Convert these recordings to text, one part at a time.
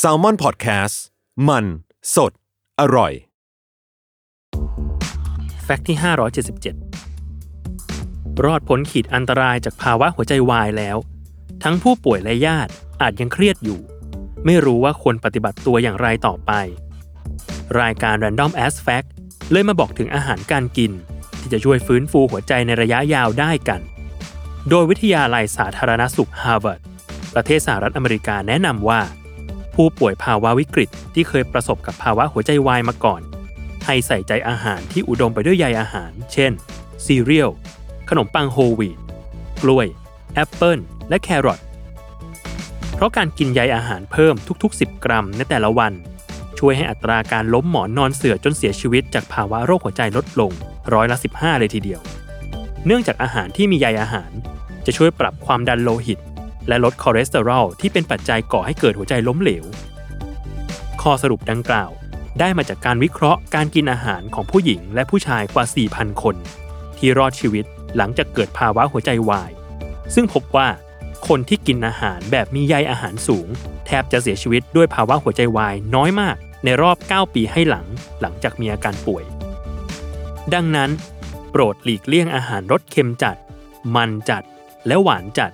Salmon Podcast มัน สด อร่อย Fact ที่ 577 รอดพ้นขีดอันตรายจากภาวะหัวใจวายแล้ว ทั้งผู้ป่วยและญาติอาจยังเครียดอยู่ ไม่รู้ว่าควรปฏิบัติตัวอย่างไรต่อไป รายการ Random As Fact เลยมาบอกถึงอาหารการกิน ที่จะช่วยฟื้นฟูหัวใจในระยะยาวได้กัน โดยวิทยาลัยสาธารณสุขฮาร์วาร์ด ประเทศสหรัฐอเมริกาแนะนำว่า ผู้ป่วยภาวะวิกฤตที่เคยประสบกับภาวะหัวใจวายมาก่อน ให้ใส่ใจอาหารที่อุดมไปด้วยใยอาหาร เช่น ซีเรียล ขนมปังโฮลวีตกล้วย แอปเปิลและแครอทเพราะการกินใยอาหารเพิ่มทุก ๆ 10 กรัมในแต่ละวัน ช่วยให้อัตราการล้มหมอนนอนเสื่อจนเสียชีวิตจากภาวะโรคหัวใจลดลงร้อยละ 15 เลยทีเดียว เนื่องจากอาหารที่มีใยอาหาร จะช่วยปรับความดันโลหิต และลดคอเลสเตอรอลที่เป็นปัจจัยก่อให้เกิดหัวใจล้มเหลว ข้อสรุปดังกล่าว ได้มาจากการวิเคราะห์การกินอาหารของผู้หญิงและผู้ชายกว่า 4,000 คน ที่รอดชีวิตหลังจากเกิดภาวะหัวใจวาย ซึ่งพบว่า คนที่กินอาหารแบบมีใยอาหารสูง แทบจะเสียชีวิตด้วยภาวะหัวใจวายน้อยมาก ในรอบ 9 ปีให้หลัง หลังจากมีอาการป่วย ดังนั้น โปรดหลีกเลี่ยงอาหารรสเค็มจัด มันจัด และหวานจัด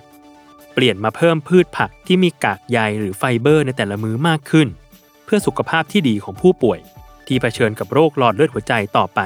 เปลี่ยนมาเพิ่มพืชผักที่มีกากใยหรือไฟเบอร์ในแต่ละมื้อมากขึ้น เพื่อสุขภาพที่ดีของผู้ป่วย ที่เผชิญกับโรคหลอดเลือดหัวใจต่อไป